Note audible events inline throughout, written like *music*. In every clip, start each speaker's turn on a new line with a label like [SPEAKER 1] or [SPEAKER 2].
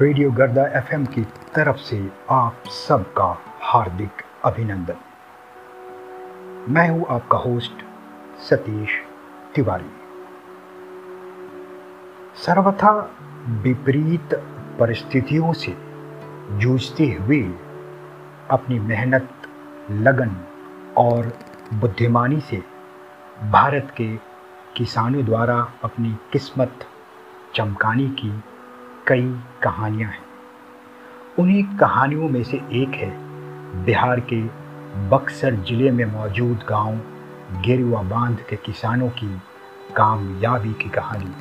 [SPEAKER 1] Radio गर्दा FM की तरफ़ से आप सबका हार्दिक अभिनंदन। मैं हूँ आपका होस्ट सतीश तिवारी। सर्वथा विपरीत परिस्थितियों से जूझते हुए अपनी मेहनत, लगन और बुद्धिमानी से भारत के किसानों द्वारा अपनी किस्मत चमकाने की कई कहानियाँ हैं। उन्हीं कहानियों में से एक है, बिहार के बक्सर ज़िले में मौजूद गाँव गेरुआ बाँध के किसानों की कामयाबी की कहानी।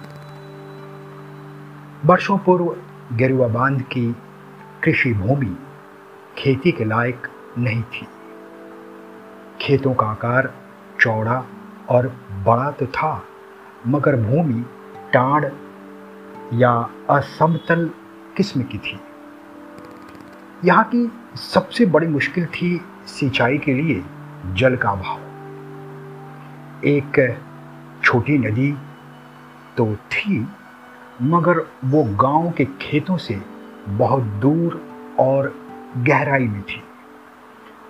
[SPEAKER 1] वर्षों पूर्व गेरुआ बाँध की कृषि भूमि खेती के लायक नहीं थी। खेतों का आकार चौड़ा और बड़ा तो था, मगर भूमि टाड़ या असमतल किस्म की थी। यहाँ की सबसे बड़ी मुश्किल थी सिंचाई के लिए जल का अभाव। एक छोटी नदी तो थी, मगर वो गाँव के खेतों से बहुत दूर और गहराई में थी,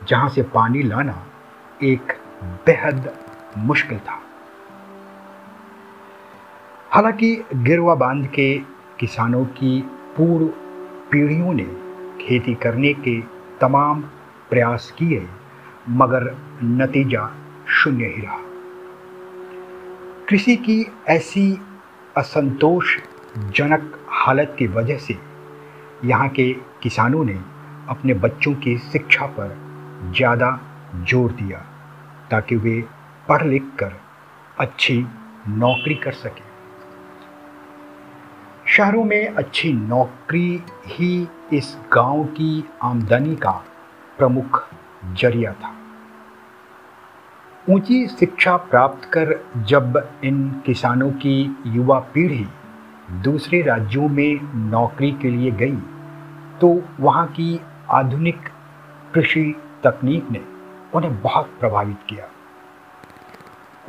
[SPEAKER 1] जहाँ से पानी लाना एक बेहद मुश्किल था। हालाँकि गिरवा बाँध के किसानों की पूर्व पीढ़ियों ने खेती करने के तमाम प्रयास किए, मगर नतीजा शून्य ही रहा। कृषि की ऐसी असंतोषजनक हालत की वजह से यहाँ के किसानों ने अपने बच्चों की शिक्षा पर ज़्यादा ज़ोर दिया, ताकि वे पढ़ लिख कर अच्छी नौकरी कर सकें। शहरों में अच्छी नौकरी ही इस गाँव की आमदनी का प्रमुख ज़रिया था। ऊँची शिक्षा प्राप्त कर जब इन किसानों की युवा पीढ़ी दूसरे राज्यों में नौकरी के लिए गई तो वहाँ की आधुनिक कृषि तकनीक ने उन्हें बहुत प्रभावित किया।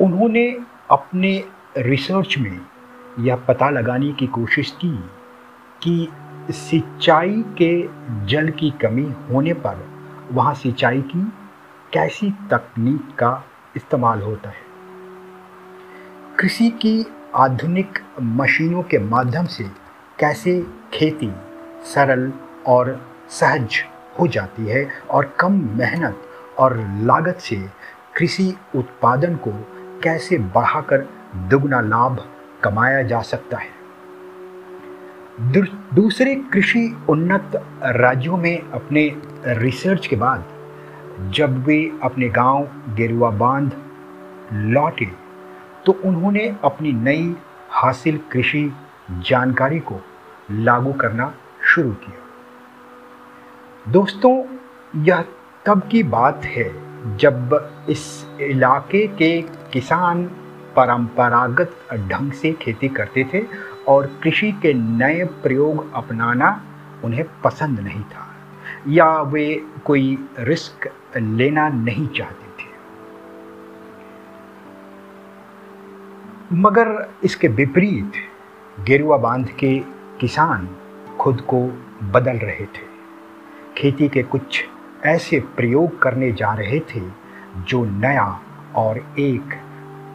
[SPEAKER 1] उन्होंने अपने रिसर्च में यह पता लगाने की कोशिश की कि सिंचाई के जल की कमी होने पर वहाँ सिंचाई की कैसी तकनीक का इस्तेमाल होता है। कृषि की आधुनिक मशीनों के माध्यम से कैसे खेती सरल और सहज हो जाती है और कम मेहनत और लागत से कृषि उत्पादन को कैसे बढ़ाकर दुगना लाभ कमाया जा सकता है। दूसरे कृषि उन्नत राज्यों में अपने रिसर्च के बाद, जब वे अपने गाँव गेरुआ बाँध लौटे तो उन्होंने अपनी नई हासिल कृषि जानकारी को लागू करना शुरू किया। दोस्तों, यह तब की बात है जब इस इलाके के किसान परंपरागत ढंग से खेती करते थे और कृषि के नए प्रयोग अपनाना उन्हें पसंद नहीं था, या वे कोई रिस्क लेना नहीं चाहते थे। मगर इसके विपरीत गेरुआ बाँध के किसान खुद को बदल रहे थे। खेती के कुछ ऐसे प्रयोग करने जा रहे थे जो नया और एक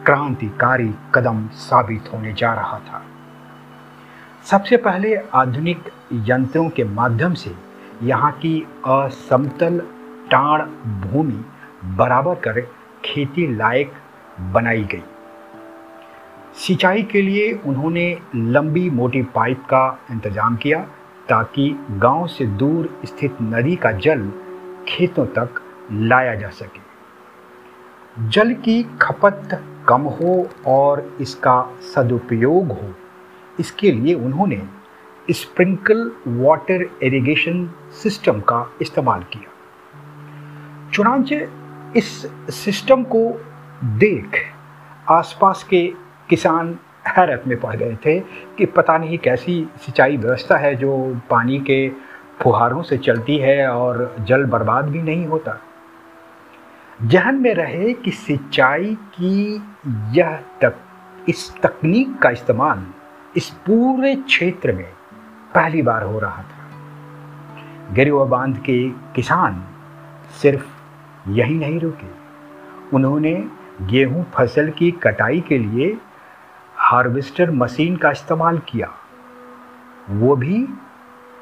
[SPEAKER 1] क्रांतिकारी कदम साबित होने जा रहा था। सबसे पहले आधुनिक यंत्रों के माध्यम से यहाँ की असमतल टाण भूमि बराबर कर खेती लायक बनाई गई। सिंचाई के लिए उन्होंने लंबी मोटी पाइप का इंतज़ाम किया ताकि गाँव से दूर स्थित नदी का जल खेतों तक लाया जा सके। जल की खपत कम हो और इसका सदुपयोग हो। इसके लिए उन्होंने स्प्रिंकल वाटर इरिगेशन सिस्टम का इस्तेमाल किया। चुनाचे इस सिस्टम को देख आसपास के किसान हैरत में पड़ गए थे कि पता नहीं कैसी सिंचाई व्यवस्था है जो पानी के फुहारों से चलती है और जल बर्बाद भी नहीं होता। जहन में रहे कि सिंचाई की यह तक, इस तकनीक का इस्तेमाल इस पूरे क्षेत्र में पहली बार हो रहा था। गिरुआ बाँध के किसान सिर्फ़ यही नहीं रुके। उन्होंने गेहूँ फ़सल की कटाई के लिए हार्वेस्टर मशीन का इस्तेमाल किया। वो भी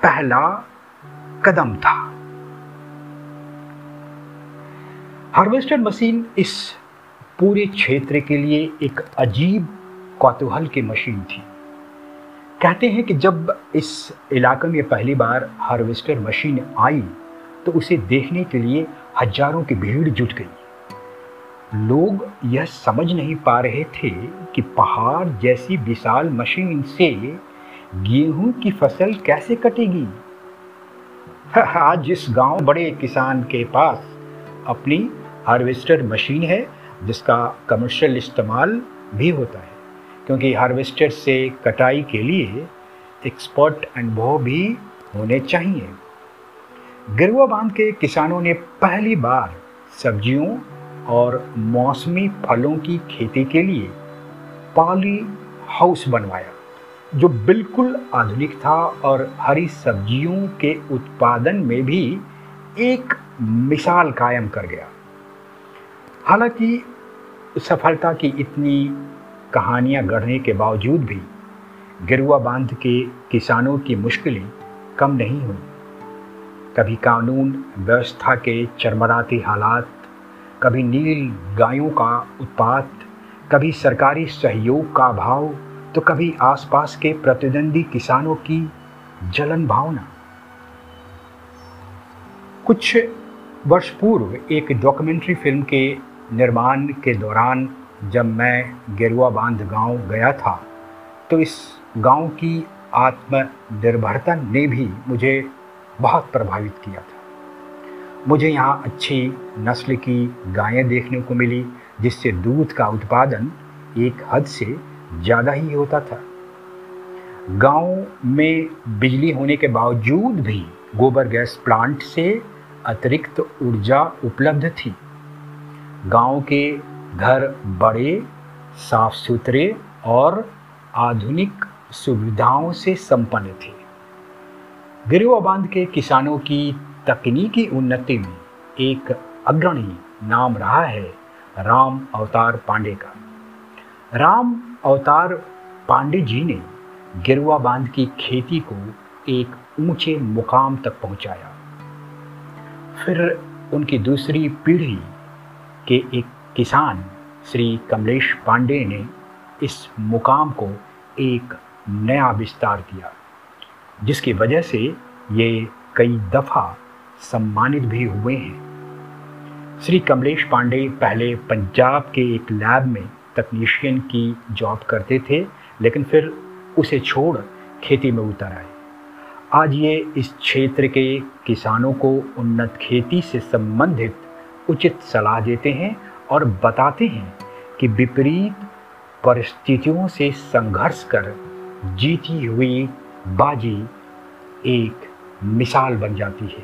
[SPEAKER 1] पहला कदम था। हार्वेस्टर मशीन इस पूरे क्षेत्र के लिए एक अजीब कौतूहल की मशीन थी। कहते हैं कि जब इस इलाके में पहली बार हार्वेस्टर मशीन आई तो उसे देखने के लिए हज़ारों की भीड़ जुट गई। लोग यह समझ नहीं पा रहे थे कि पहाड़ जैसी विशाल मशीन से गेहूँ की फ़सल कैसे कटेगी। *laughs* आज जिस गाँव बड़े किसान के पास अपनी हार्वेस्टर मशीन है जिसका कमर्शियल इस्तेमाल भी होता है। क्योंकि हार्वेस्टर से कटाई के लिए एक्सपर्ट अनुभव भी होने चाहिए। गिरुआ बाँध के किसानों ने पहली बार सब्जियों और मौसमी फलों की खेती के लिए पाली हाउस बनवाया, जो बिल्कुल आधुनिक था और हरी सब्जियों के उत्पादन में भी एक मिसाल कायम कर गया। हालाँकि सफलता की इतनी कहानियाँ गढ़ने के बावजूद भी गिरुआ बाँध के किसानों की मुश्किलें कम नहीं हुई। कभी कानून, व्यवस्था के चरमराती हालात, कभी नील गायों का उत्पात, कभी सरकारी सहयोग का अभाव तो कभी आसपास के प्रतिद्वंदी किसानों की जलन भावना। कुछ वर्ष पूर्व एक डॉक्यूमेंट्री फ़िल्म के निर्माण के दौरान जब मैं गेरुआ बाँध गाँव गया था तो इस गाँव की आत्मनिर्भरता ने भी मुझे बहुत प्रभावित किया था। मुझे यहाँ अच्छी नस्ल की गायें देखने को मिली, जिससे दूध का उत्पादन एक हद से ज़्यादा ही होता था। गाँव में बिजली होने के बावजूद भी गोबर गैस प्लांट से अतिरिक्त ऊर्जा उपलब्ध थी। गाँव के घर बड़े साफ़ सुथरे और आधुनिक सुविधाओं से संपन्न थे। गिरुआ बाँध के किसानों की तकनीकी उन्नति में एक अग्रणी नाम रहा है राम अवतार पांडे का। राम अवतार पांडे जी ने गिरुआ बाँध की खेती को एक ऊँचे मुकाम तक पहुँचाया। फिर उनकी दूसरी पीढ़ी के एक किसान श्री कमलेश पांडे ने इस मुकाम को एक नया विस्तार दिया जिसकी वजह से ये कई दफ़ा सम्मानित भी हुए हैं। श्री कमलेश पांडे पहले पंजाब के एक लैब में तकनीशियन की जॉब करते थे, लेकिन फिर उसे छोड़ खेती में उतर आए। आज ये इस क्षेत्र के किसानों को उन्नत खेती से संबंधित उचित सलाह देते हैं और बताते हैं कि विपरीत परिस्थितियों से संघर्ष कर जीती हुई बाजी एक मिसाल बन जाती है।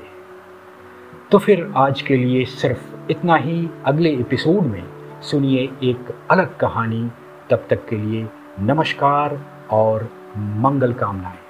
[SPEAKER 1] तो फिर आज के लिए सिर्फ़ इतना ही। अगले एपिसोड में सुनिए एक अलग कहानी। तब तक के लिए नमस्कार और मंगल कामनाएँ।